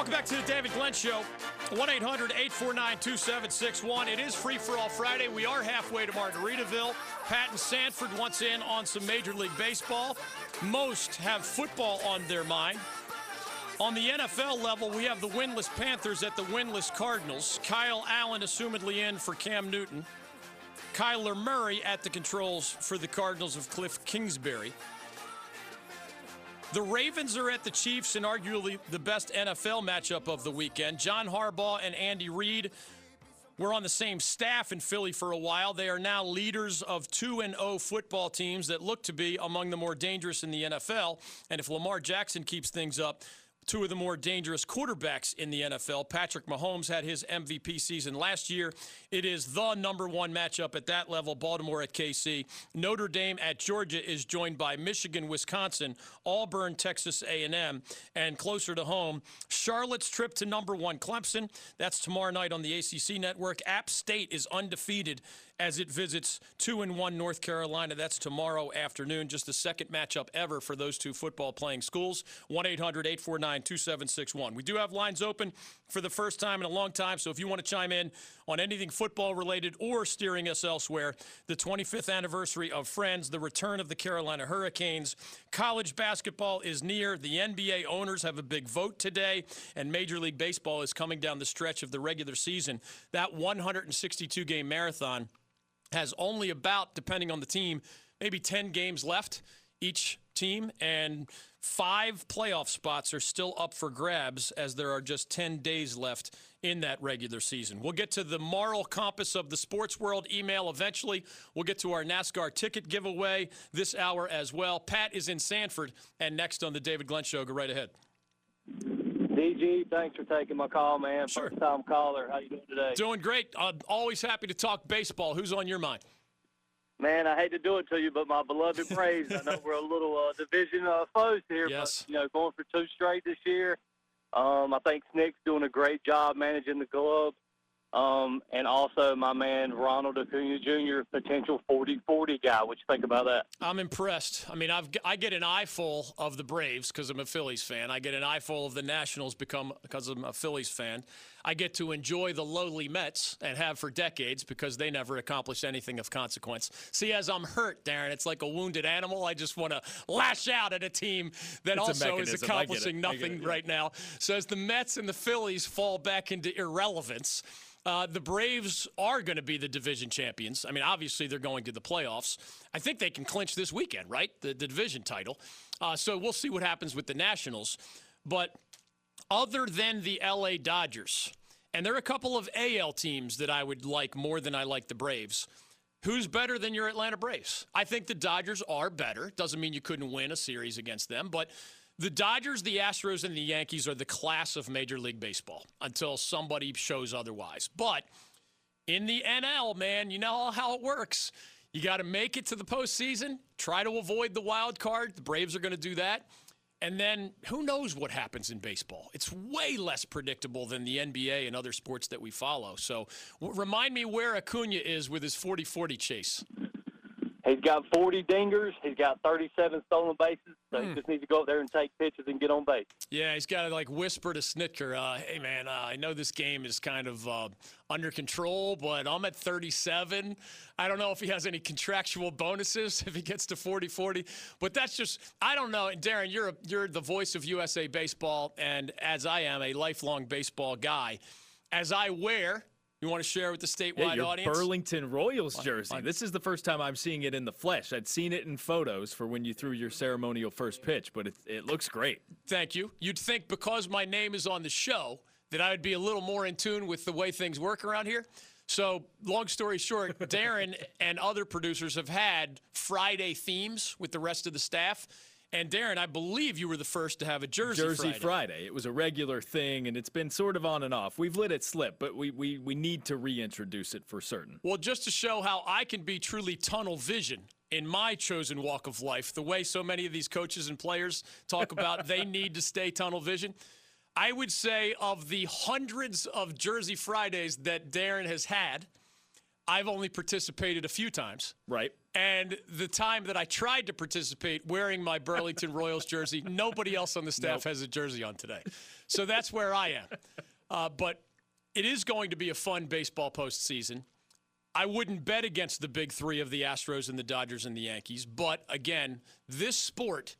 Welcome back to the David Glenn Show. 1 800 849 2761. It is free for all Friday. We are halfway to Margaritaville. Pat and Sanford once in on some Major League Baseball. Most have football on their mind. On the NFL level, we have the winless Panthers at the winless Cardinals. Kyle Allen assumedly in for Cam Newton. Kyler Murray at the controls for the Cardinals of Kliff Kingsbury. The Ravens are at the Chiefs in arguably the best NFL matchup of the weekend. John Harbaugh and Andy Reid were on the same staff in Philly for a while. They are now leaders of 2 and 0 football teams that look to be among the more dangerous in the NFL. And if Lamar Jackson keeps things up, two of the more dangerous quarterbacks in the NFL. Patrick Mahomes had his MVP season last year. It is the number one matchup at that level. Baltimore at KC. Notre Dame at Georgia is joined by Michigan, Wisconsin, Auburn, Texas A&M, and closer to home, Charlotte's trip to number one Clemson. That's tomorrow night on the ACC network. App State is undefeated as it visits 2 and 1 North Carolina. That's tomorrow afternoon. Just the second matchup ever for those two football playing schools. 1 800 849 2761. We do have lines open for the first time in a long time. So if you want to chime in on anything football related or steering us elsewhere, the 25th anniversary of Friends, the return of the Carolina Hurricanes, college basketball is near. The NBA owners have a big vote today, and Major League Baseball is coming down the stretch of the regular season. That 162 game marathon has only about, depending on the team, maybe 10 games left each team, and five playoff spots are still up for grabs as there are just 10 days left in that regular season. We'll get to the moral compass of the sports world email eventually. We'll get to our NASCAR ticket giveaway this hour as well. Pat is in Sanford, and next on the David Glenn Show, go right ahead. DG, thanks for taking my call, man. Sure. First time caller. How you doing today? Doing great. I'm always happy to talk baseball. Who's on your mind? Man, I hate to do it to you, but my beloved Braves. I know we're a little uh, division uh, foes here, Yes. but you know, going for two straight this year. Um, I think Snit's doing a great job managing the club. Um, and also my man Ronald Acuna Jr., potential 40-40 guy. What you think about that? I'm impressed. I mean, I've I get an eyeful of the Braves because I'm a Phillies fan. I get an eyeful of the Nationals become because I'm a Phillies fan. I get to enjoy the lowly Mets and have for decades because they never accomplished anything of consequence. See, as I'm hurt, Darren, it's like a wounded animal. I just want to lash out at a team that It's also is mechanism. I get it. accomplishing nothing it. right now. So as the Mets and the Phillies fall back into irrelevance. Uh, the Braves are going to be the division champions. I mean, obviously, they're going to the playoffs. I think they can clinch this weekend, right? The, the division title. Uh, so we'll see what happens with the Nationals. But other than the LA Dodgers, and there are a couple of AL teams that I would like more than I like the Braves. Who's better than your Atlanta Braves? I think the Dodgers are better. Doesn't mean you couldn't win a series against them, but the Dodgers, the Astros, and the Yankees are the class of Major League Baseball until somebody shows otherwise. But in the NL, man, you know how it works. You got to make it to the postseason, try to avoid the wild card. The Braves are going to do that. And then who knows what happens in baseball? It's way less predictable than the NBA and other sports that we follow. So remind me where Acuna is with his 40 40 chase. He's got 40 dingers. He's got 37 stolen bases. So Hmm. he just needs to go up there and take pitches and get on base. Yeah, he's got to like whisper to Snitker, uh, hey man, uh, I know this game is kind of uh, under control, but I'm at 37. I don't know if he has any contractual bonuses if he gets to 40 40, but that's just, I don't know. And Darren, you're, a, you're the voice of USA Baseball, and as I am a lifelong baseball guy, as I wear, you want to share with the statewide Yeah, your audience? Burlington Royals jersey. This is the first time I'm seeing it in the flesh. I'd seen it in photos for when you threw your ceremonial first pitch, but it, it looks great. Thank you. You'd think because my name is on the show that I would be a little more in tune with the way things work around here. So, long story short, Darren and other producers have had Friday themes with the rest of the staff. And Darren, I believe you were the first to have a Jersey, Jersey Friday. Friday. It was a regular thing, and it's been sort of on and off. We've let it slip, but we, we, we need to reintroduce it for certain. Well, just to show how I can be truly tunnel vision in my chosen walk of life, the way so many of these coaches and players talk about they need to stay tunnel vision. I would say of the hundreds of Jersey Fridays that Darren has had, I've only participated a few times. Right. And the time that I tried to participate wearing my Burlington Royals jersey, nobody else on the staff nope. has a jersey on today. So that's where I am. Uh, but it is going to be a fun baseball postseason. I wouldn't bet against the big three of the Astros and the Dodgers and the Yankees. But again, this sport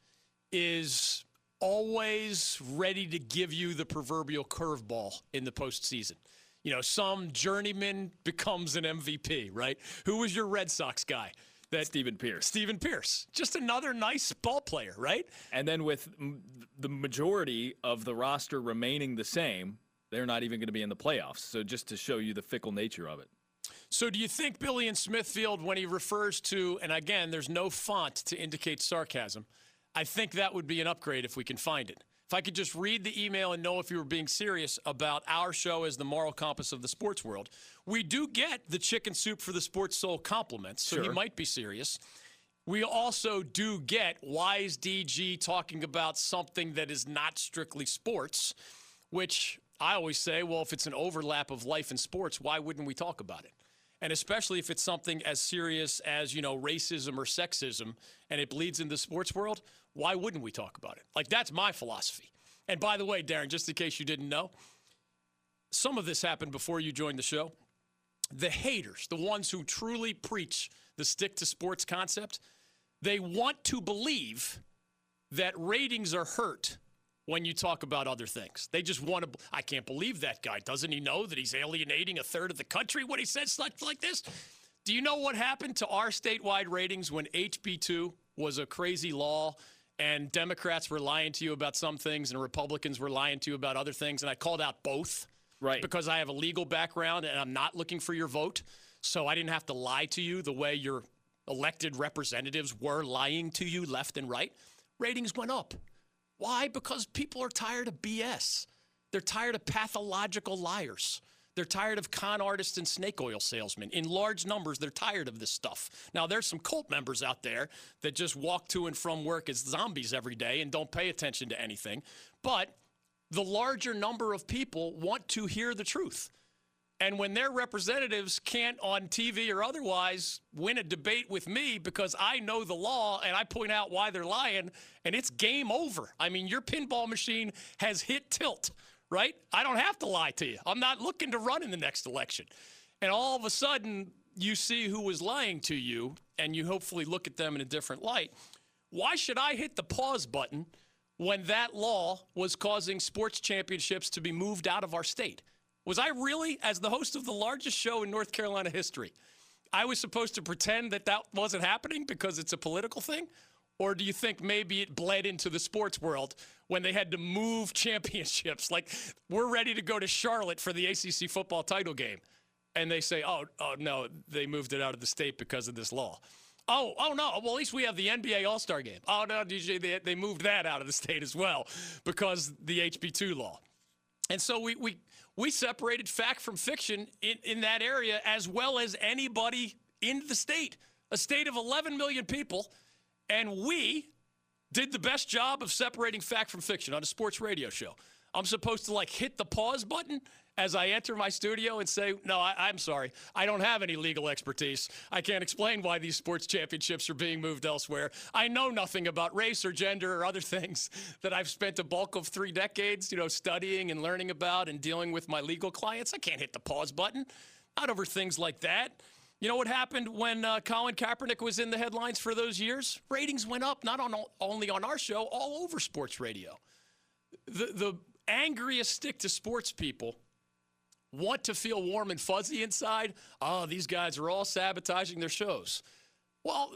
is always ready to give you the proverbial curveball in the postseason. You know, some journeyman becomes an MVP, right? Who was your Red Sox guy? That Stephen Pearce. Stephen Pearce, Just another nice ball player, right? And then with the majority of the roster remaining the same, they're not even going to be in the playoffs. So just to show you the fickle nature of it. So do you think Billy in Smithfield, when he refers to, and again, there's no font to indicate sarcasm, I think that would be an upgrade if we can find it. If I could just read the email and know if you were being serious about our show as the moral compass of the sports world, we do get the chicken soup for the sports soul compliments, so sure. he might be serious. We also do get Wise DG talking about something that is not strictly sports, which I always say, well, if it's an overlap of life and sports, why wouldn't we talk about it? And especially if it's something as serious as, you know, racism or sexism and it bleeds into the sports world, why wouldn't we talk about it? Like, that's my philosophy. And by the way, Darren, just in case you didn't know, some of this happened before you joined the show. The haters, the ones who truly preach the stick to sports concept, they want to believe that ratings are hurt when you talk about other things. They just want to. I can't believe that guy. Doesn't he know that he's alienating a third of the country when he says stuff like this? Do you know what happened to our statewide ratings when HB2 was a crazy law and Democrats were lying to you about some things and Republicans were lying to you about other things. And I called out both. Right. Because I have a legal background and I'm not looking for your vote. So I didn't have to lie to you the way your elected representatives were lying to you left and right. Ratings went up. Why? Because people are tired of BS. They're tired of pathological liars. They're tired of con artists and snake oil salesmen. In large numbers, they're tired of this stuff. Now, there's some cult members out there that just walk to and from work as zombies every day and don't pay attention to anything. But the larger number of people want to hear the truth. And when their representatives can't, on TV or otherwise, win a debate with me because I know the law and I point out why they're lying, and it's game over. I mean, your pinball machine has hit tilt right? I don't have to lie to you. I'm not looking to run in the next election. And all of a sudden, you see who was lying to you, and you hopefully look at them in a different light. Why should I hit the pause button when that law was causing sports championships to be moved out of our state? Was I really, as the host of the largest show in North Carolina history, I was supposed to pretend that that wasn't happening because it's a political thing? Or do you think maybe it bled into the sports world when they had to move championships? Like, we're ready to go to Charlotte for the ACC football title game. And they say, oh, oh no, they moved it out of the state because of this law. Oh, oh no. Well, at least we have the NBA All Star game. Oh no, DJ, they, they moved that out of the state as well because the HB2 law. And so we we we separated fact from fiction in, in that area as well as anybody in the state. A state of 11 million people and we did the best job of separating fact from fiction on a sports radio show. I'm supposed to like hit the pause button as I enter my studio and say, No, I, am sorry. I don't have any legal expertise. I can't explain why these sports championships are being moved elsewhere. I know nothing about race or gender or other things that I've spent a bulk of three decades, you know, studying and learning about and dealing with my legal clients. I can't hit the pause button. Not over things like that. You know what happened when uh, Colin Kaepernick was in the headlines for those years? Ratings went up, not on only on our show, all over sports radio. The the angriest stick to sports people want to feel warm and fuzzy inside. Oh, these guys are all sabotaging their shows. Well,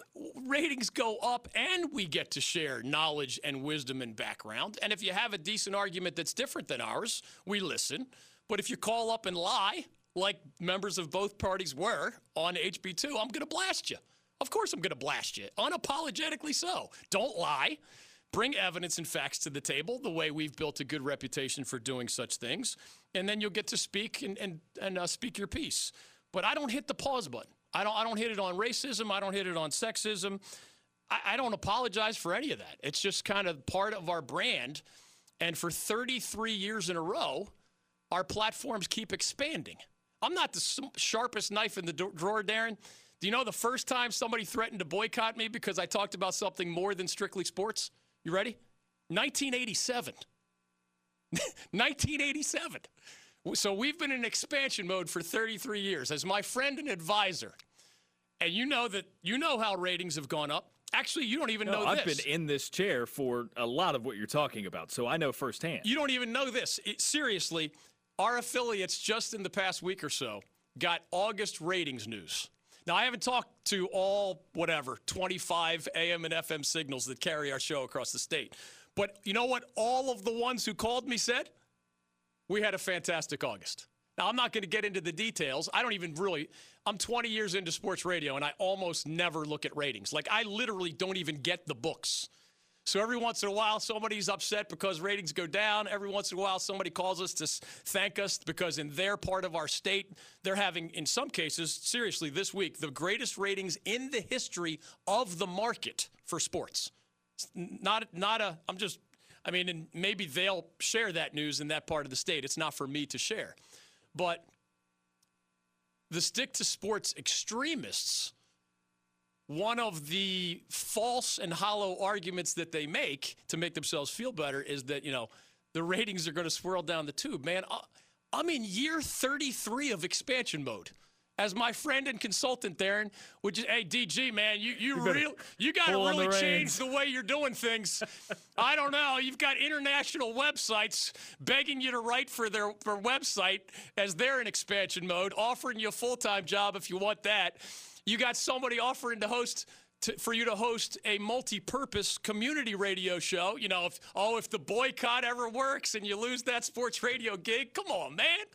ratings go up and we get to share knowledge and wisdom and background. And if you have a decent argument that's different than ours, we listen. But if you call up and lie, like members of both parties were on HB2, I'm going to blast you. Of course, I'm going to blast you, unapologetically so. Don't lie. Bring evidence and facts to the table the way we've built a good reputation for doing such things. And then you'll get to speak and, and, and uh, speak your piece. But I don't hit the pause button. I don't, I don't hit it on racism. I don't hit it on sexism. I, I don't apologize for any of that. It's just kind of part of our brand. And for 33 years in a row, our platforms keep expanding. I'm not the sharpest knife in the drawer, Darren. Do you know the first time somebody threatened to boycott me because I talked about something more than strictly sports? You ready? 1987. 1987. So we've been in expansion mode for 33 years. As my friend and advisor, and you know that you know how ratings have gone up. Actually, you don't even no, know I've this. been in this chair for a lot of what you're talking about, so I know firsthand. You don't even know this. It, seriously, our affiliates just in the past week or so got August ratings news. Now, I haven't talked to all, whatever, 25 AM and FM signals that carry our show across the state. But you know what all of the ones who called me said? We had a fantastic August. Now, I'm not going to get into the details. I don't even really, I'm 20 years into sports radio and I almost never look at ratings. Like, I literally don't even get the books. So every once in a while, somebody's upset because ratings go down. Every once in a while, somebody calls us to thank us because in their part of our state, they're having, in some cases, seriously, this week, the greatest ratings in the history of the market for sports. not, not a, I'm just, I mean, and maybe they'll share that news in that part of the state. It's not for me to share. But the stick to sports extremists, one of the false and hollow arguments that they make to make themselves feel better is that, you know, the ratings are going to swirl down the tube. Man, I'm in year 33 of expansion mode as my friend and consultant, Darren, would you, hey DG man, you you, you real you got to really the change the way you're doing things. I don't know. You've got international websites begging you to write for their, for website as they're in expansion mode, offering you a full time job if you want that. You got somebody offering to host to, for you to host a multi-purpose community radio show. You know, if oh, if the boycott ever works and you lose that sports radio gig, come on, man.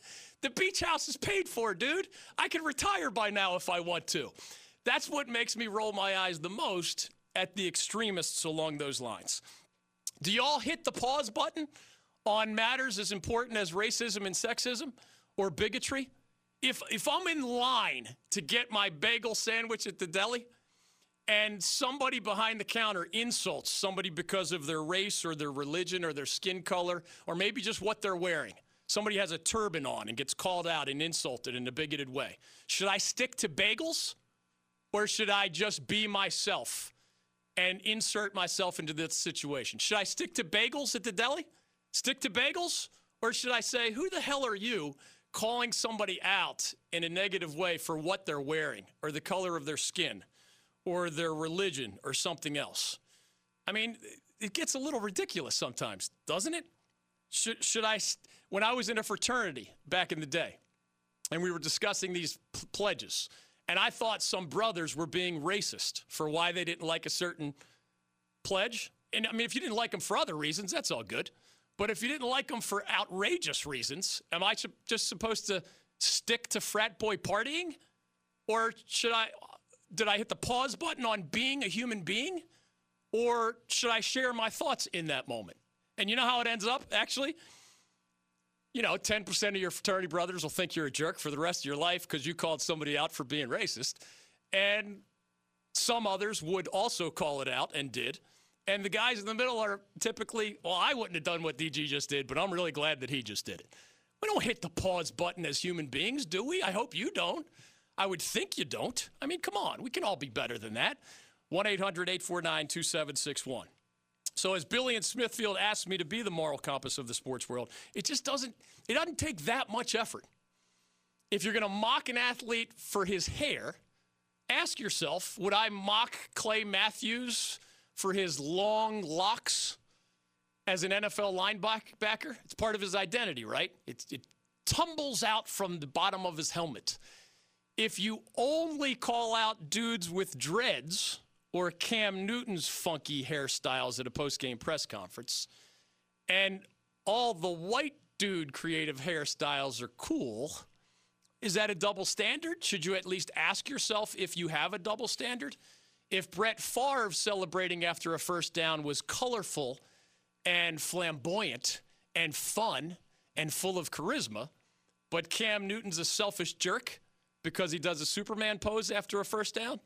The beach house is paid for, dude. I can retire by now if I want to. That's what makes me roll my eyes the most at the extremists along those lines. Do y'all hit the pause button on matters as important as racism and sexism or bigotry? If if I'm in line to get my bagel sandwich at the deli and somebody behind the counter insults somebody because of their race or their religion or their skin color or maybe just what they're wearing, somebody has a turban on and gets called out and insulted in a bigoted way. Should I stick to bagels or should I just be myself and insert myself into this situation? Should I stick to bagels at the deli? Stick to bagels? Or should I say, who the hell are you calling somebody out in a negative way for what they're wearing or the color of their skin or their religion or something else? I mean, it gets a little ridiculous sometimes, doesn't it? Should, should I, when I was in a fraternity back in the day, and we were discussing these p- pledges, and I thought some brothers were being racist for why they didn't like a certain pledge. And I mean, if you didn't like them for other reasons, that's all good. But if you didn't like them for outrageous reasons, am I just supposed to stick to frat boy partying? Or should I, did I hit the pause button on being a human being? Or should I share my thoughts in that moment? And you know how it ends up, actually? You know, 10% of your fraternity brothers will think you're a jerk for the rest of your life because you called somebody out for being racist. And some others would also call it out and did. And the guys in the middle are typically, well, I wouldn't have done what DG just did, but I'm really glad that he just did it. We don't hit the pause button as human beings, do we? I hope you don't. I would think you don't. I mean, come on, we can all be better than that. 1 800 849 2761. So as Billy and Smithfield asked me to be the moral compass of the sports world, it just doesn't it doesn't take that much effort. If you're going to mock an athlete for his hair, ask yourself, would I mock Clay Matthews for his long locks as an NFL linebacker? It's part of his identity, right? It, it tumbles out from the bottom of his helmet. If you only call out dudes with dreads, or Cam Newton's funky hairstyles at a post-game press conference. And all the white dude creative hairstyles are cool. Is that a double standard? Should you at least ask yourself if you have a double standard? If Brett Favre celebrating after a first down was colorful and flamboyant and fun and full of charisma, but Cam Newton's a selfish jerk because he does a Superman pose after a first down?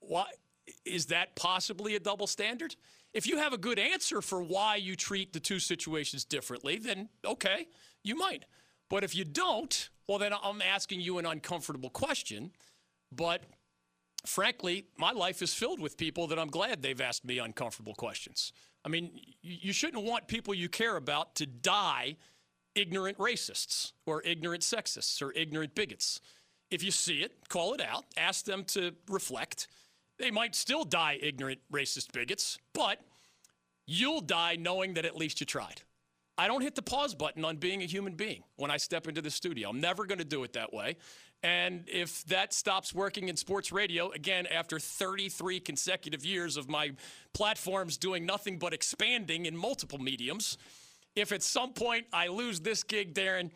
Why? is that possibly a double standard? If you have a good answer for why you treat the two situations differently, then okay, you might. But if you don't, Well, then I'm asking you an uncomfortable question, but frankly, my life is filled with people that I'm glad they've asked me uncomfortable questions. I mean, you shouldn't want people you care about to die ignorant racists or ignorant sexists or ignorant bigots. If you see it, call it out, ask them to reflect. They might still die ignorant racist bigots, but you'll die knowing that at least you tried. I don't hit the pause button on being a human being when I step into the studio. I'm never going to do it that way. And if that stops working in sports radio, again, after 33 consecutive years of my platforms doing nothing but expanding in multiple mediums, if at some point I lose this gig, Darren,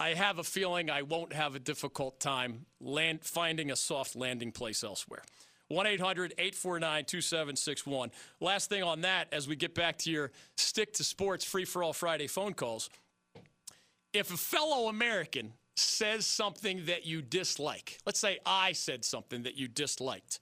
I have a feeling I won't have a difficult time land, finding a soft landing place elsewhere. 1 800 849 2761. Last thing on that, as we get back to your stick to sports free for all Friday phone calls. If a fellow American says something that you dislike, let's say I said something that you disliked,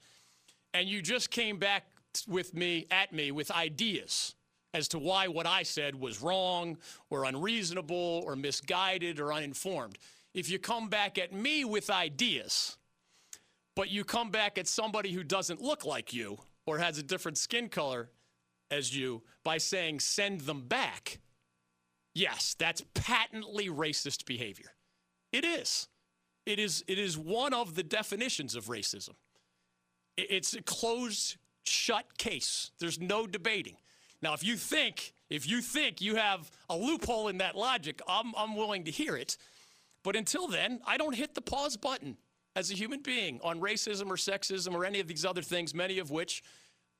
and you just came back with me, at me, with ideas as to why what I said was wrong or unreasonable or misguided or uninformed. If you come back at me with ideas, but you come back at somebody who doesn't look like you or has a different skin color as you by saying send them back, yes, that's patently racist behavior. It is. It is it is one of the definitions of racism. It's a closed shut case. There's no debating. Now, if you think if you think you have a loophole in that logic, I'm I'm willing to hear it. But until then, I don't hit the pause button as a human being on racism or sexism or any of these other things, many of which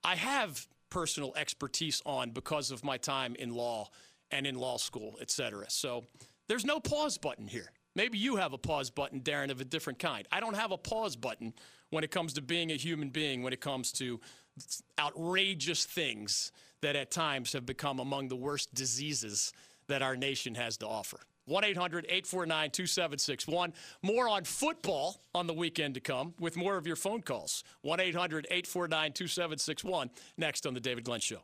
I have personal expertise on because of my time in law and in law school, et cetera. So there's no pause button here. Maybe you have a pause button, Darren, of a different kind. I don't have a pause button when it comes to being a human being, when it comes to outrageous things that at times have become among the worst diseases that our nation has to offer. 1 800 849 2761. More on football on the weekend to come with more of your phone calls. 1 800 849 2761. Next on The David Glenn Show.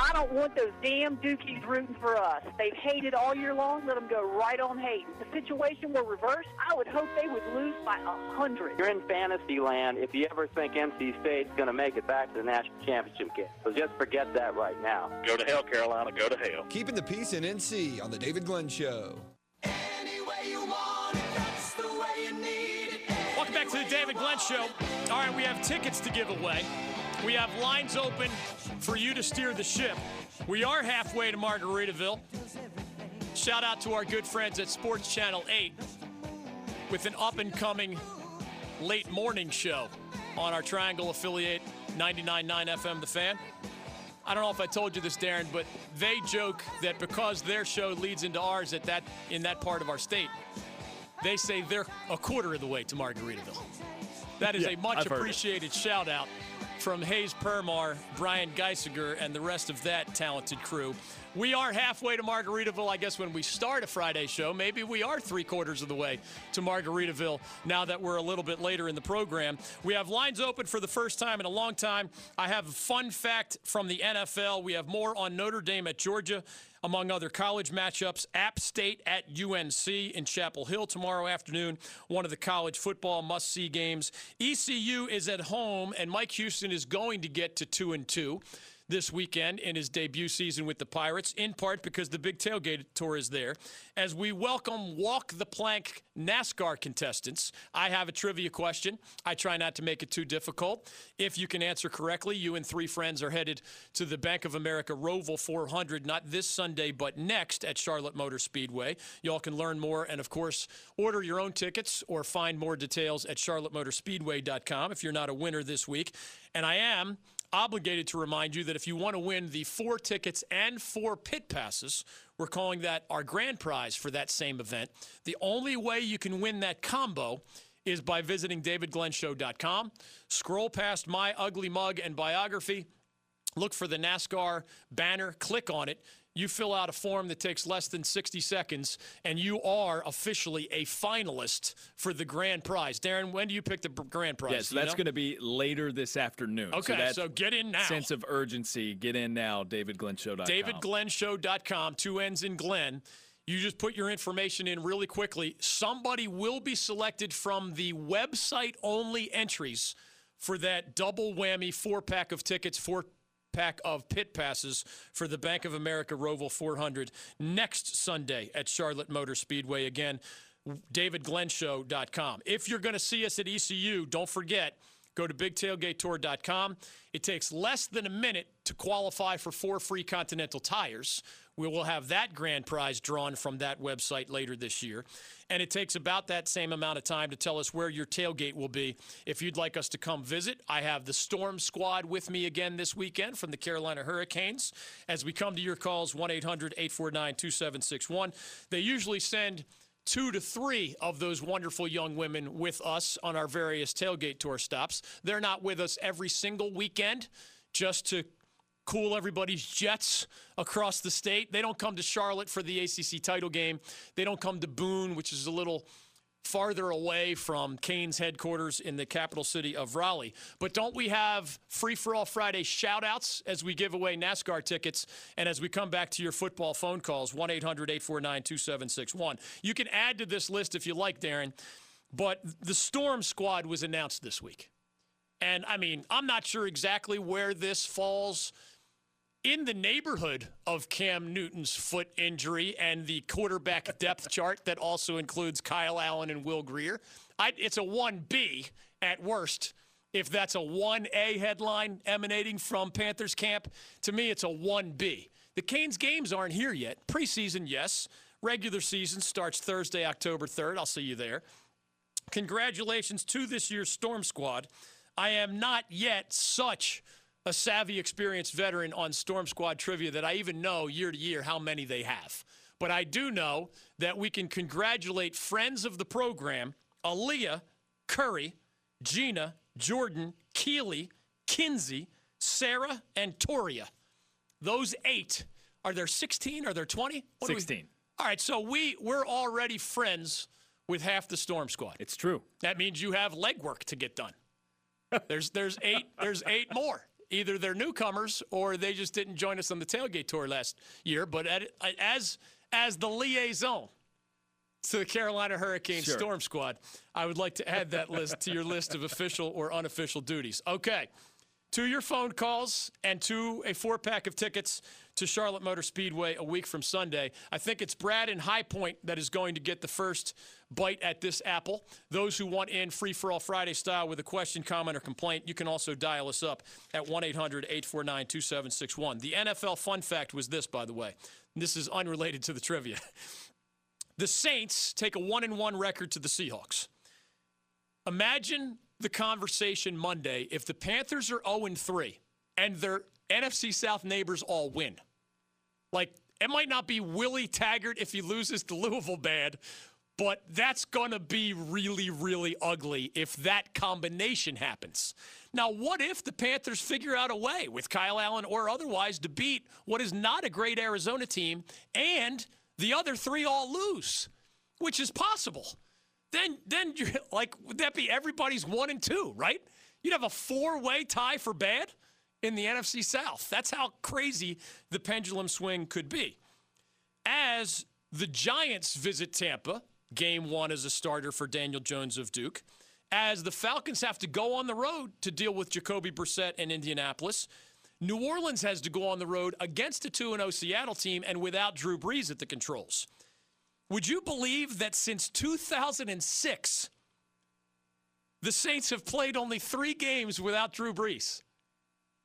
I don't want those damn Dukies rooting for us. They've hated all year long. Let them go right on hating. If the situation were reversed, I would hope they would lose by a hundred. You're in fantasy land if you ever think NC State's going to make it back to the national championship game. So just forget that right now. Go to hell, Carolina. Go to hell. Keeping the peace in NC on the David Glenn Show. Welcome back to the David Glenn Show. All right, we have tickets to give away. We have lines open for you to steer the ship. We are halfway to Margaritaville. Shout out to our good friends at Sports Channel 8 with an up and coming late morning show on our Triangle affiliate 99.9 FM The Fan. I don't know if I told you this, Darren, but they joke that because their show leads into ours at that in that part of our state, they say they're a quarter of the way to Margaritaville. That is Yeah, a much I've appreciated shout out from Hayes Permar, Brian Geisinger, and the rest of that talented crew. We are halfway to Margaritaville, I guess, when we start a Friday show. Maybe we are three quarters of the way to Margaritaville now that we're a little bit later in the program. We have lines open for the first time in a long time. I have a fun fact from the NFL. We have more on Notre Dame at Georgia among other college matchups. App State at UNC in Chapel Hill tomorrow afternoon, one of the college football must see games. ECU is at home, and Mike Houston is going to get to 2 and 2 this weekend in his debut season with the Pirates, in part because the Big Tailgate Tour is there. As we welcome Walk the Plank NASCAR contestants, I have a trivia question. I try not to make it too difficult. If you can answer correctly, you and three friends are headed to the Bank of America Roval 400, not this Sunday, but next at Charlotte Motor Speedway. Y'all can learn more and, of course, order your own tickets or find more details at charlottemotorspeedway.com if you're not a winner this week. And I am obligated to remind you that if you want to win the four tickets and four pit passes, we're calling that our grand prize for that same event. The only way you can win that combo is by visiting davidglennshow.com. Scroll past my ugly mug and biography. Look for the NASCAR banner, click on it. You fill out a form that takes less than 60 seconds, and you are officially a finalist for the grand prize. Darren, when do you pick the grand prize? Yeah, so you that's know? going to be later this afternoon. Okay, that so get in now. Sense of urgency. Get in now. DavidGlennShow.com. DavidGlennShow.com, two N's in Glenn. You just put your information in really quickly. Somebody will be selected from the website only entries for that double whammy four pack of tickets, four pack of pit passes for the Bank of America Roval 400 next Sunday at Charlotte Motor Speedway. Again, davidglennshow.com. If you're going to see us at ECU, don't forget, go to bigtailgatetour.com. It takes less than a minute to qualify for four free Continental tires. We will have that grand prize drawn from that website later this year. And it takes about that same amount of time to tell us where your tailgate will be. If you'd like us to come visit, I have the Storm Squad with me again this weekend from the Carolina Hurricanes. As we come to your calls, 1 800 849 2761. They usually send two to three of those wonderful young women with us on our various tailgate tour stops. They're not with us every single weekend just to cool everybody's jets across the state. They don't come to Charlotte for the ACC title game. They don't come to Boone, which is a little farther away from Canes headquarters in the capital city of Raleigh. But don't we have Free for All Friday shout outs as we give away NASCAR tickets and as we come back to your football phone calls 1 800 849 2761. You can add to this list if you like, Darren, but the Storm Squad was announced this week. And I mean, I'm not sure exactly where this falls in the neighborhood of Cam Newton's foot injury and the quarterback depth chart that also includes Kyle Allen and Will Grier. I, it's a 1B at worst. If that's a 1A headline emanating from Panthers camp, to me, it's a 1B. The Canes games aren't here yet. Preseason, yes. Regular season starts Thursday, October 3rd. I'll see you there. Congratulations to this year's Storm Squad. I am not yet such a savvy, experienced veteran on Storm Squad trivia that I even know year to year how many they have. But I do know that we can congratulate friends of the program Aaliyah, Curry, Gina, Jordan, Keely, Kinsey, Sarah, and Toria. Those eight. Are there 16? Are there 20? What do we- 16. All right, so we, we're already friends with half the Storm Squad. It's true. That means you have legwork to get done. There's there's eight there's eight more. Either they're newcomers or they just didn't join us on the tailgate tour last year. But at, as as the liaison to the Carolina Hurricane Sure. Storm Squad, I would like to add that list to your list of official or unofficial duties. Okay. To your phone calls and to a four pack of tickets to Charlotte Motor Speedway a week from Sunday. I think it's Brad in High Point that is going to get the first bite at this apple. Those who want in free for all Friday style with a question, comment, or complaint, you can also dial us up at 1 800 849 2761. The NFL fun fact was this, by the way. This is unrelated to the trivia. The Saints take a one and one record to the Seahawks. Imagine the conversation Monday if the Panthers are 0 3 and their NFC South neighbors all win. Like, it might not be Willie Taggart if he loses to Louisville bad, but that's going to be really, really ugly if that combination happens. Now, what if the Panthers figure out a way with Kyle Allen or otherwise to beat what is not a great Arizona team and the other three all lose, which is possible? Then, then you're like, would that be everybody's one and two, right? You'd have a four-way tie for bad in the NFC South. That's how crazy the pendulum swing could be. As the Giants visit Tampa, game one as a starter for Daniel Jones of Duke, as the Falcons have to go on the road to deal with Jacoby Brissett in Indianapolis, New Orleans has to go on the road against a 2 0 Seattle team and without Drew Brees at the controls. Would you believe that since 2006, the Saints have played only three games without Drew Brees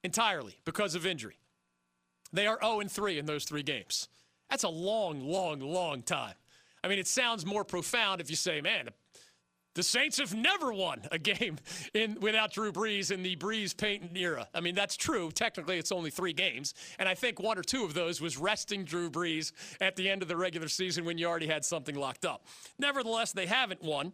entirely because of injury? They are 0 3 in those three games. That's a long, long, long time. I mean, it sounds more profound if you say, man, the Saints have never won a game in without Drew Brees in the Brees Payton era. I mean, that's true. Technically, it's only three games, and I think one or two of those was resting Drew Brees at the end of the regular season when you already had something locked up. Nevertheless, they haven't won.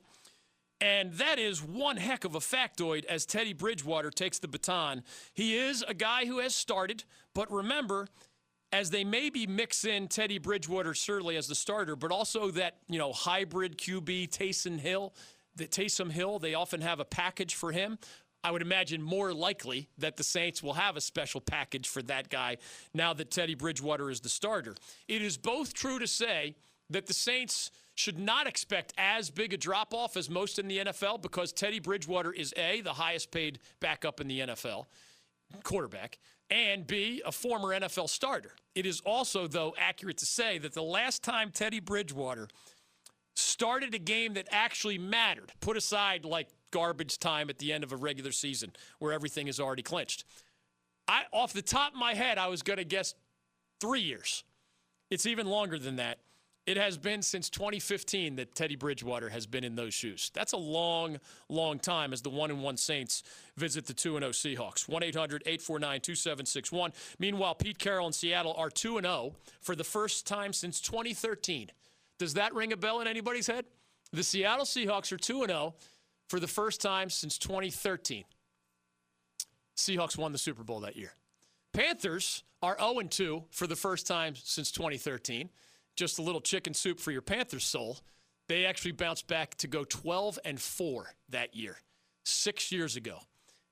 And that is one heck of a factoid as Teddy Bridgewater takes the baton. He is a guy who has started, but remember, as they maybe mix in Teddy Bridgewater certainly as the starter, but also that, you know, hybrid QB Taysom Hill, the Taysom Hill, they often have a package for him. I would imagine more likely that the Saints will have a special package for that guy now that Teddy Bridgewater is the starter. It is both true to say that the Saints should not expect as big a drop off as most in the NFL because Teddy Bridgewater is A, the highest paid backup in the NFL, quarterback, and B, a former NFL starter. It is also, though, accurate to say that the last time Teddy Bridgewater started a game that actually mattered, put aside like garbage time at the end of a regular season where everything is already clinched. I off the top of my head, I was going to guess 3 years. It's even longer than that. It has been since 2015 that Teddy Bridgewater has been in those shoes. That's a long, long time as the 1 and 1 Saints visit the 2 and 0 Seahawks. 1 800 849 2761. Meanwhile, Pete Carroll and Seattle are 2 and 0 for the first time since 2013. Does that ring a bell in anybody's head? The Seattle Seahawks are 2 0 for the first time since 2013. Seahawks won the Super Bowl that year. Panthers are 0 2 for the first time since 2013 just a little chicken soup for your Panthers soul. They actually bounced back to go 12 and 4 that year, six years ago.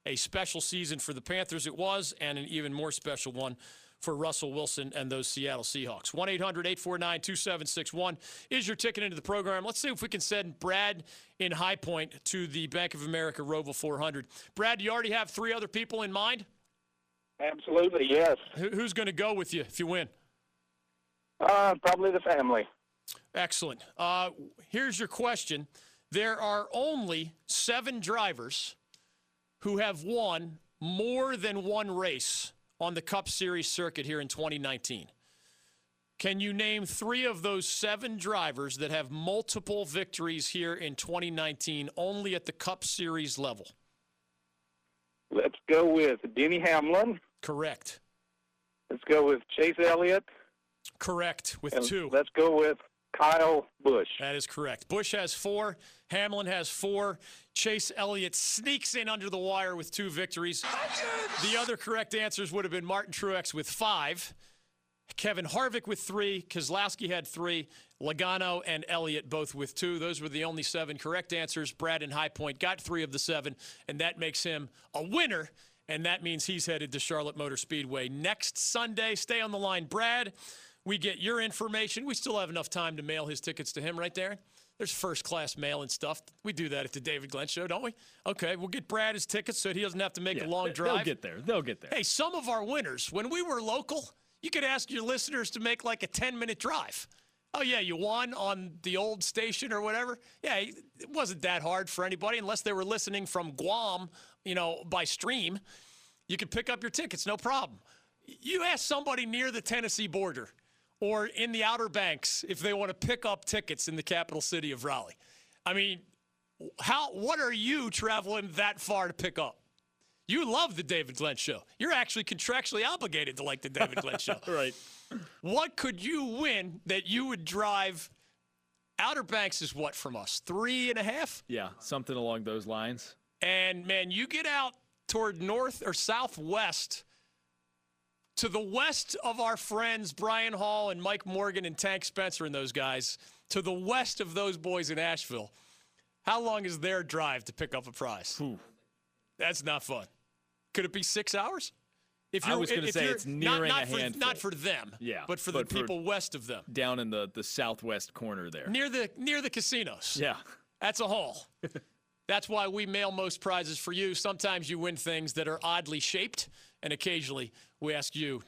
A special season for the Panthers it was, and an even more special one for Russell Wilson and those Seattle Seahawks. 1 800 849 2761 is your ticket into the program. Let's see if we can send Brad in High Point to the Bank of America Roval 400. Brad, do you already have three other people in mind? Absolutely, yes. Who's going to go with you if you win? Uh, probably the family. Excellent. Uh, here's your question. There are only seven drivers who have won more than one race on the Cup Series circuit here in 2019. Can you name three of those seven drivers that have multiple victories here in 2019 only at the Cup Series level? Let's go with Denny Hamlin. Correct. Let's go with Chase Elliott. Correct, with and two. Let's go with Kyle Busch. That is correct. Busch has four. Hamlin has four. Chase Elliott sneaks in under the wire with two victories. The other correct answers would have been Martin Truex with five, Kevin Harvick with three, Keselowski had three, Logano and Elliott both with two. Those were the only seven correct answers. Brad and High Point got three of the seven, and that makes him a winner. And that means he's headed to Charlotte Motor Speedway next Sunday. Stay on the line, Brad. We get your information. We still have enough time to mail his tickets to him, right, Darren? There's first class mail and stuff. We do that at the David Glenn Show, don't we? Okay, we'll get Brad his tickets so he doesn't have to make Yeah, a long drive. They'll get there. They'll get there. Hey, some of our winners, when we were local, you could ask your listeners to make like a 10 minute drive. Oh, yeah, you won on the old station or whatever. Yeah, it wasn't that hard for anybody unless they were listening from Guam, you know, by stream. You could pick up your tickets, no problem. You ask somebody near the Tennessee border or in the Outer Banks if they want to pick up tickets in the capital city of Raleigh. I mean, how what are you traveling that far to pick up? You love the David Glenn show. You're actually contractually obligated to like the David Glenn show. Right. What could you win that you would drive? Outer Banks is what from us? Three and a half? Yeah, something along those lines. And man, you get out toward north or southwest to the west of our friends Brian Hall and Mike Morgan and Tank Spencer and those guys, to the west of those boys in Asheville. How long is their drive to pick up a prize? That's not fun. Could it be six hours? If I was gonna say it's nearing not a for, handful. Not for them, Yeah, but for the but for- people west of them, Down in the, the southwest corner there. near the near the casinos. Yeah. That's a haul. That's why we mail most prizes for you. Sometimes you win things that are oddly shaped, and occasionally we ask you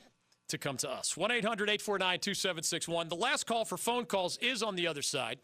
to come to us. 1 800 849 2761. The last call for phone calls is on the other side.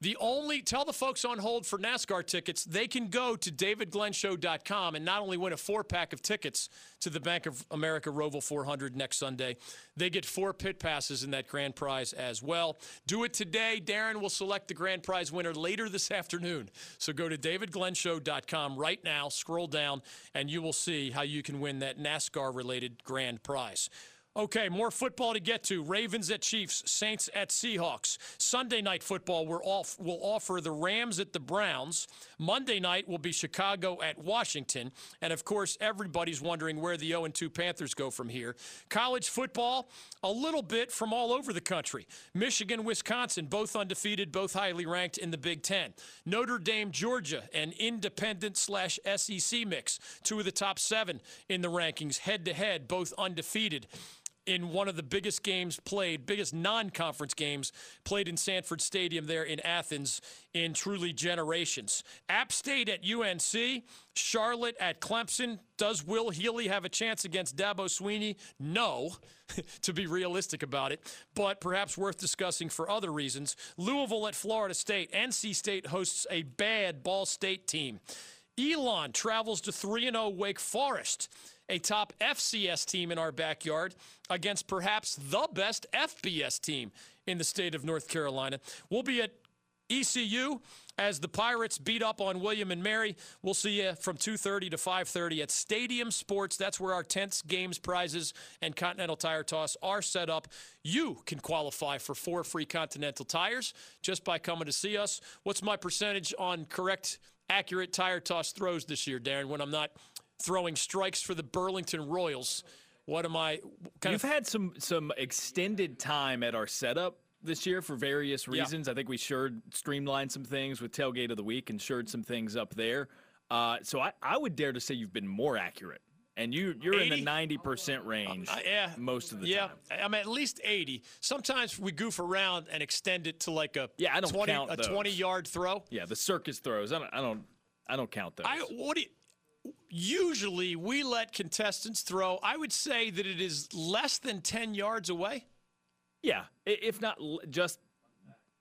The only, tell the folks on hold for NASCAR tickets, they can go to davidglennshow.com and not only win a four pack of tickets to the Bank of America Roval 400 next Sunday, they get four pit passes in that grand prize as well. Do it today. Darren will select the grand prize winner later this afternoon. So go to davidglennshow.com right now, scroll down, and you will see how you can win that NASCAR related grand prize. Okay, more football to get to. Ravens at Chiefs, Saints at Seahawks. Sunday night football we're off, will offer the Rams at the Browns. Monday night will be Chicago at Washington. And of course, everybody's wondering where the 0 2 Panthers go from here. College football, a little bit from all over the country. Michigan, Wisconsin, both undefeated, both highly ranked in the Big Ten. Notre Dame, Georgia, an independent slash SEC mix. Two of the top seven in the rankings, head to head, both undefeated in one of the biggest games played, biggest non conference games played in Sanford Stadium there in Athens in truly generations. App State at UNC, Charlotte at Clemson. Does Will Healy have a chance against Dabo Swinney? No, to be realistic about it, but perhaps worth discussing for other reasons. Louisville at Florida State. NC State hosts a bad Ball State team. Elon travels to 3 0 Wake Forest, a top FCS team in our backyard, against perhaps the best FBS team in the state of North Carolina. We'll be at ECU as the Pirates beat up on William and Mary. We'll see you from 2:30 to 5:30 at Stadium Sports. That's where our tents, games, prizes, and Continental Tire Toss are set up. You can qualify for four free Continental tires just by coming to see us. What's my percentage on correct, accurate tire toss throws this year, Darren? When I'm not throwing strikes for the Burlington Royals, what am I? Kind You've had some some extended time at our setup this year for various Yeah. reasons. I think we sure streamlined some things with tailgate of the week and shored some things up there. Uh, so I, I would dare to say you've been more accurate, and you you're in the ninety percent range. Uh, yeah, most of the yeah, time. Yeah, I'm at least 80. Sometimes we goof around and extend it to like a Yeah, I don't 20 count a those. 20 yard throw. Yeah, the circus throws. I don't I don't I don't count those. I what do you, usually we let contestants throw. I would say that it is less than 10 yards away. yeah, if not just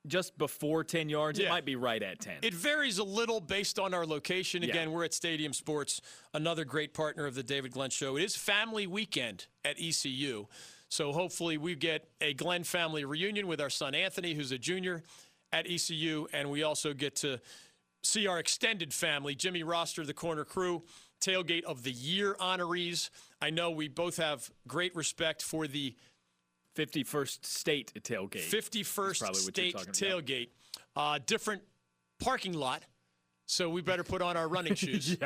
just before ten yards, Yeah. it might be right at ten. It varies a little based on our location. Yeah. Again, we're at Stadium Sports, another great partner of the David Glenn Show. It is family weekend at ECU. So hopefully we get a Glenn family reunion with our son Anthony, who's a junior at ECU, and we also get to see our extended family, Jimmy Roster, the corner crew, tailgate of the year honorees. I know we both have great respect for the Fifty first state tailgate. 51st probably what you're state tailgate. Uh, different parking lot. So we better put on our running shoes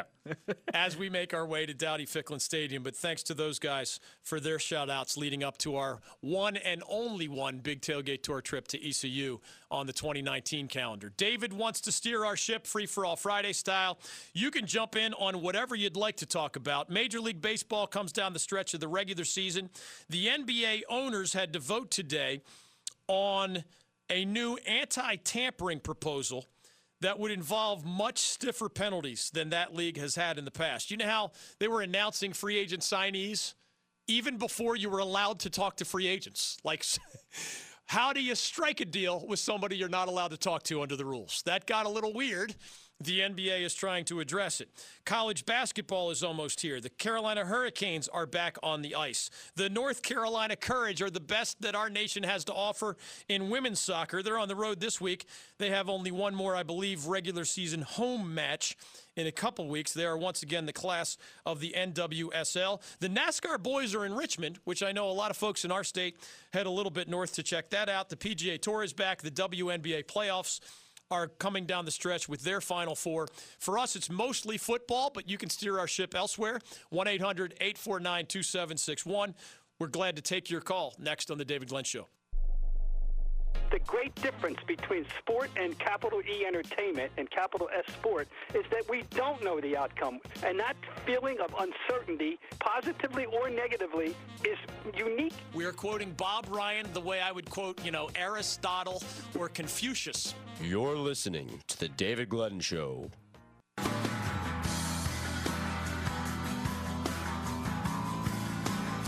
as we make our way to Dowdy Ficklen Stadium. But thanks to those guys for their shout outs leading up to our one and only one big tailgate tour trip to ECU on the 2019 calendar. David wants to steer our ship free for all Friday style. You can jump in on whatever you'd like to talk about. Major League Baseball comes down the stretch of the regular season. The NBA owners had to vote today on a new anti tampering proposal that would involve much stiffer penalties than that league has had in the past. You know how they were announcing free agent signees even before you were allowed to talk to free agents? Like, how do you strike a deal with somebody you're not allowed to talk to under the rules? That got a little weird. The NBA is trying to address it. College basketball is almost here. The Carolina Hurricanes are back on the ice. The North Carolina Courage are the best that our nation has to offer in women's soccer. They're on the road this week. They have only one more, I believe, regular season home match in a couple weeks. They are once again the class of the NWSL. The NASCAR boys are in Richmond, which I know a lot of folks in our state head a little bit north to check that out. The PGA Tour is back. The WNBA playoffs are coming down the stretch with their final four. For us, it's mostly football, but you can steer our ship elsewhere. 1 800 849 2761. We're glad to take your call next on The David Glenn Show. The great difference between sport and capital E entertainment and capital S sport is that we don't know the outcome. And that feeling of uncertainty, positively or negatively, is unique. We are quoting Bob Ryan the way I would quote, you know, Aristotle or Confucius. You're listening to The David Glenn Show.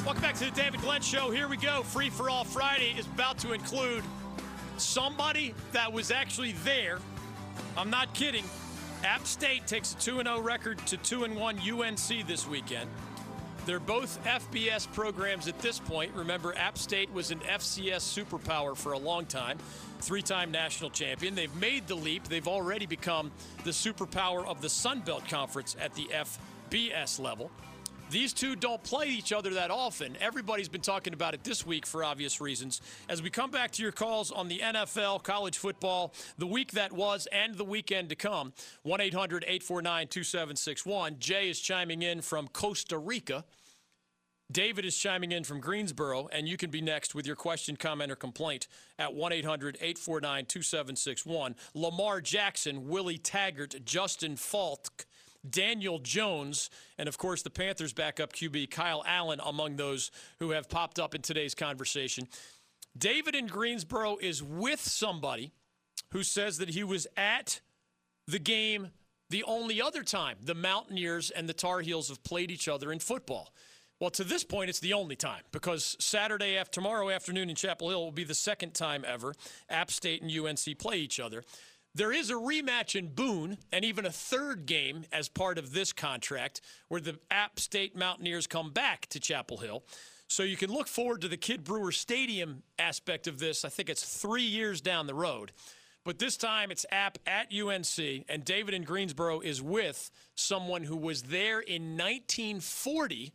Welcome back to the David Glenn Show. Here we go. Free for All Friday is about to include somebody that was actually there. I'm not kidding. App State takes a 2 0 record to 2 1 UNC this weekend. They're both FBS programs at this point. Remember, App State was an FCS superpower for a long time, three time national champion. They've made the leap. They've already become the superpower of the Sun Belt Conference at the FBS level. These two don't play each other that often. Everybody's been talking about it this week for obvious reasons. As we come back to your calls on the NFL, college football, the week that was, and the weekend to come, 1 800 849 2761. Jay is chiming in from Costa Rica. David is chiming in from Greensboro, and you can be next with your question, comment, or complaint at 1 800 849 2761. Lamar Jackson, Willie Taggart, Justin Falk, Daniel Jones, and of course the Panthers backup QB Kyle Allen among those who have popped up in today's conversation. David in Greensboro is with somebody who says that he was at the game the only other time the Mountaineers and the Tar Heels have played each other in football. Well, to this point, it's the only time because Saturday after tomorrow afternoon in Chapel Hill will be the second time ever App State and UNC play each other. There is a rematch in Boone and even a third game as part of this contract where the App State Mountaineers come back to Chapel Hill. So you can look forward to the Kidd Brewer Stadium aspect of this. I think it's three years down the road. But this time it's App at UNC, and David in Greensboro is with someone who was there in 1940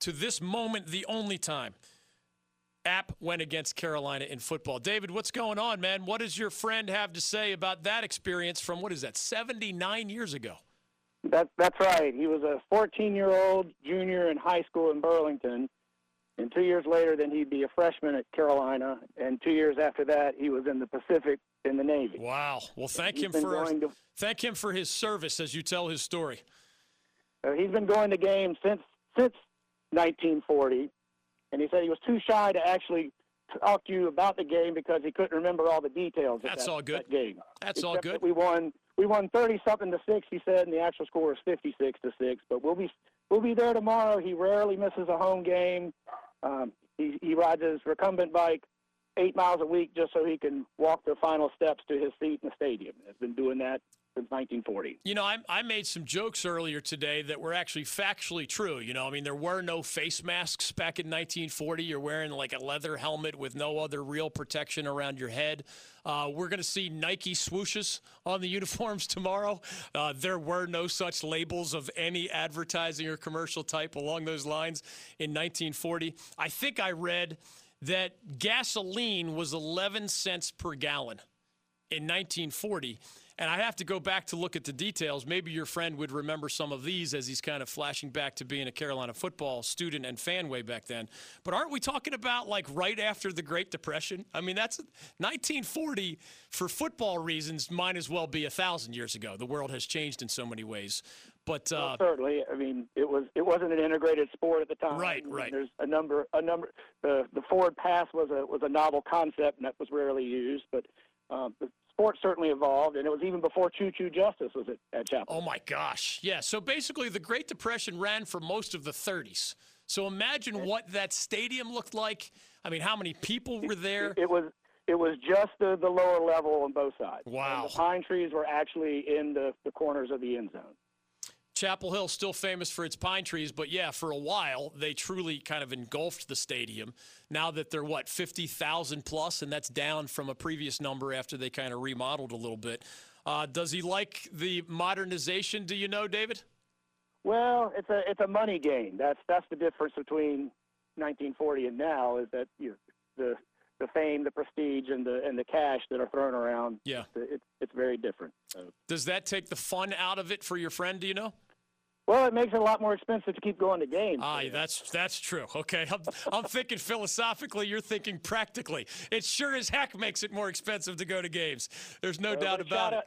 to this moment, the only time App went against Carolina in football. David, what's going on, man? What does your friend have to say about that experience from what is that, 79 years ago? That, that's right. He was a 14 year old junior in high school in Burlington. And two years later, then he'd be a freshman at Carolina. And two years after that, he was in the Pacific in the Navy. Wow. Well, thank him for to- thank him for his service as you tell his story. Uh, he's been going to games since since 1940, and he said he was too shy to actually talk to you about the game because he couldn't remember all the details. of That's that, all good. That game. That's all good. that We won. We won 30 something to six. He said, and the actual score is 56 to six. But we'll be we'll be there tomorrow. He rarely misses a home game. Um, he he rides his recumbent bike eight miles a week just so he can walk the final steps to his seat in the stadium. Has been doing that since 1940. You know, I, I made some jokes earlier today that were actually factually true. You know, I mean, there were no face masks back in 1940. You're wearing like a leather helmet with no other real protection around your head. Uh, we're going to see Nike swooshes on the uniforms tomorrow. Uh, there were no such labels of any advertising or commercial type along those lines in 1940. I think I read that gasoline was 11 cents per gallon in 1940. And I have to go back to look at the details. Maybe your friend would remember some of these as he's kind of flashing back to being a Carolina football student and fan way back then. But aren't we talking about like right after the Great Depression? I mean, that's 1940 for football reasons, might as well be a thousand years ago. The world has changed in so many ways. But uh, certainly, I mean, it was it wasn't an integrated sport at the time. Right, right. There's a number a number. The the forward pass was a was a novel concept, and that was rarely used. But um, the sport certainly evolved, and it was even before Choo Choo Justice was at, at Chapel. Oh my gosh. Yeah. So basically, the Great Depression ran for most of the 30s. So imagine what that stadium looked like. I mean, how many people were there? It was it was just the, the lower level on both sides. Wow. And the pine trees were actually in the, the corners of the end zone. Chapel Hill still famous for its pine trees, but yeah, for a while they truly kind of engulfed the stadium. Now that they're what fifty thousand plus, and that's down from a previous number after they kind of remodeled a little bit. Uh, does he like the modernization? Do you know, David? Well, it's a it's a money game. That's that's the difference between 1940 and now is that you know, the the fame, the prestige, and the and the cash that are thrown around. Yeah. it's it's very different. So. Does that take the fun out of it for your friend? Do you know? Well, it makes it a lot more expensive to keep going to games. Ah, that's that's true. Okay, I'm, I'm thinking philosophically. You're thinking practically. It sure as heck makes it more expensive to go to games. There's no Uh, doubt about it. out-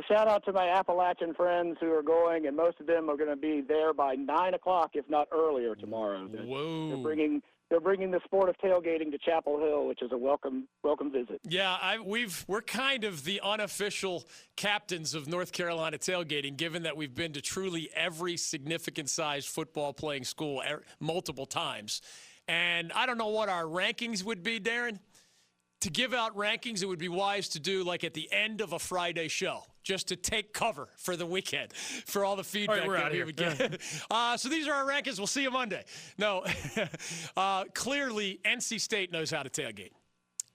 A shout out to my Appalachian friends who are going, and most of them are going to be there by nine o'clock, if not earlier, tomorrow. They're, Whoa! they're bringing they're bringing the sport of tailgating to Chapel Hill, which is a welcome welcome visit. Yeah, I, we've we're kind of the unofficial captains of North Carolina tailgating, given that we've been to truly every significant sized football playing school er, multiple times. And I don't know what our rankings would be, Darren. To give out rankings, it would be wise to do like at the end of a Friday show, just to take cover for the weekend for all the feedback we're that outta we here. would get. uh, so these are our rankings. We'll see you Monday. No, uh, clearly NC State knows how to tailgate.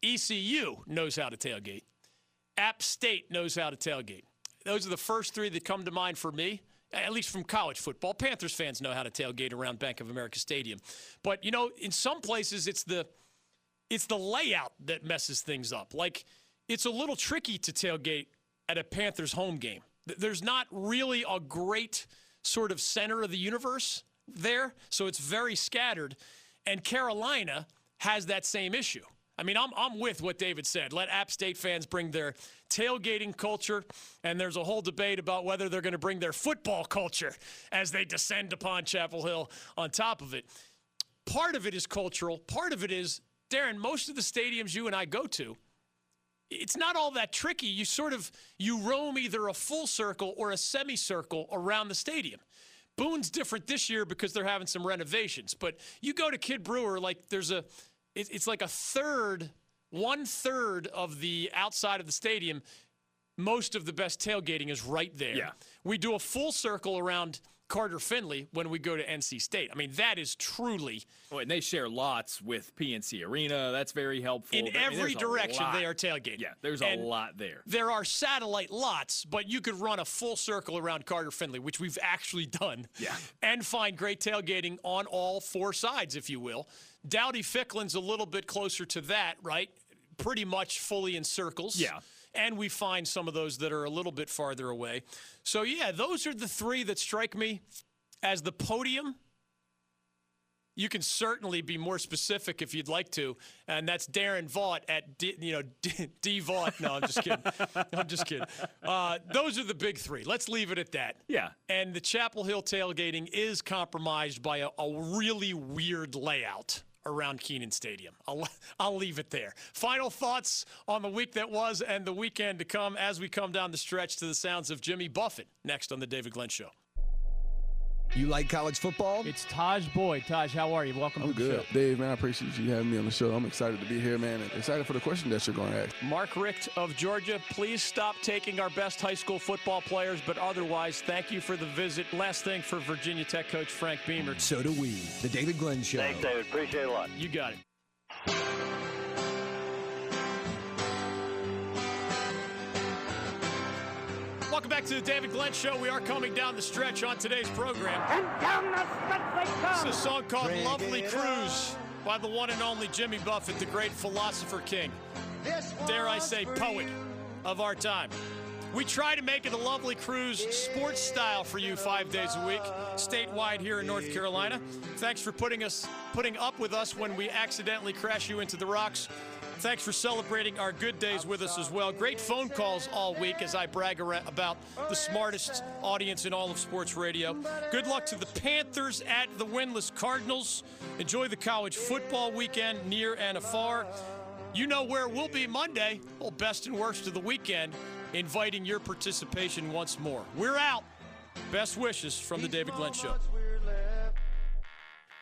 ECU knows how to tailgate. App State knows how to tailgate. Those are the first three that come to mind for me, at least from college football. Panthers fans know how to tailgate around Bank of America Stadium. But, you know, in some places it's the it's the layout that messes things up. Like it's a little tricky to tailgate at a Panthers home game. There's not really a great sort of center of the universe there, so it's very scattered. And Carolina has that same issue. I mean, I'm, I'm with what David said. Let App State fans bring their tailgating culture, and there's a whole debate about whether they're going to bring their football culture as they descend upon Chapel Hill on top of it. Part of it is cultural, part of it is, Darren, most of the stadiums you and I go to, it's not all that tricky. You sort of you roam either a full circle or a semicircle around the stadium. Boone's different this year because they're having some renovations. But you go to Kidd Brewer, like there's a, it's like a third, one third of the outside of the stadium. Most of the best tailgating is right there. Yeah. We do a full circle around Carter Finley when we go to NC State. I mean, that is truly Oh, and they share lots with PNC Arena. That's very helpful. in I mean, every direction they are tailgating. Yeah, there's And a lot there. There are satellite lots, but you could run a full circle around Carter Finley, which we've actually done. Yeah. And find great tailgating on all four sides, if you will. Dowdy Ficklen's a little bit closer to that, right? Pretty much fully in circles. Yeah. And we find some of those that are a little bit farther away. So, yeah, those are the three that strike me as the podium. You can certainly be more specific if you'd like to, and that's Darren Vaught at D, you know D, D Vaught. No, I'm just kidding. I'm just kidding. Uh, those are the big three. Let's leave it at that. Yeah. And the Chapel Hill tailgating is compromised by a, a really weird layout around Kenan Stadium. I'll, I'll leave it there. Final thoughts on the week that was and the weekend to come as we come down the stretch to the sounds of Jimmy Buffett next on the David Glenn Show. You like college football? It's Tajh Boyd. Tajh, how are you? Welcome I'm to the good. show. Dave, man, I appreciate you having me on the show. I'm excited to be here, man, and excited for the question that you're going to ask. Mark Richt of Georgia, please stop taking our best high school football players, but otherwise, thank you for the visit. Last thing for Virginia Tech coach Frank Beamer. So do we. The David Glenn Show. Thanks, David. Appreciate it a lot. You got it. Welcome back to the David Glenn Show. We are coming down the stretch on today's program. And down the stretch they come. It's a song called Lovely Cruise by the one and only Jimmy Buffett, the great philosopher king. Dare I say, poet of our time. We try to make it a lovely cruise, sports style for you five days a week, statewide here in North Carolina. Thanks for putting us putting up with us when we accidentally crash you into the rocks. Thanks for celebrating our good days with us as well. Great phone calls all week as I brag about the smartest audience in all of sports radio. Good luck to the Panthers at the winless Cardinals. Enjoy the college football weekend near and afar. You know where we'll be Monday. Well, best and worst of the weekend, inviting your participation once more. We're out. Best wishes from the David Glenn Show.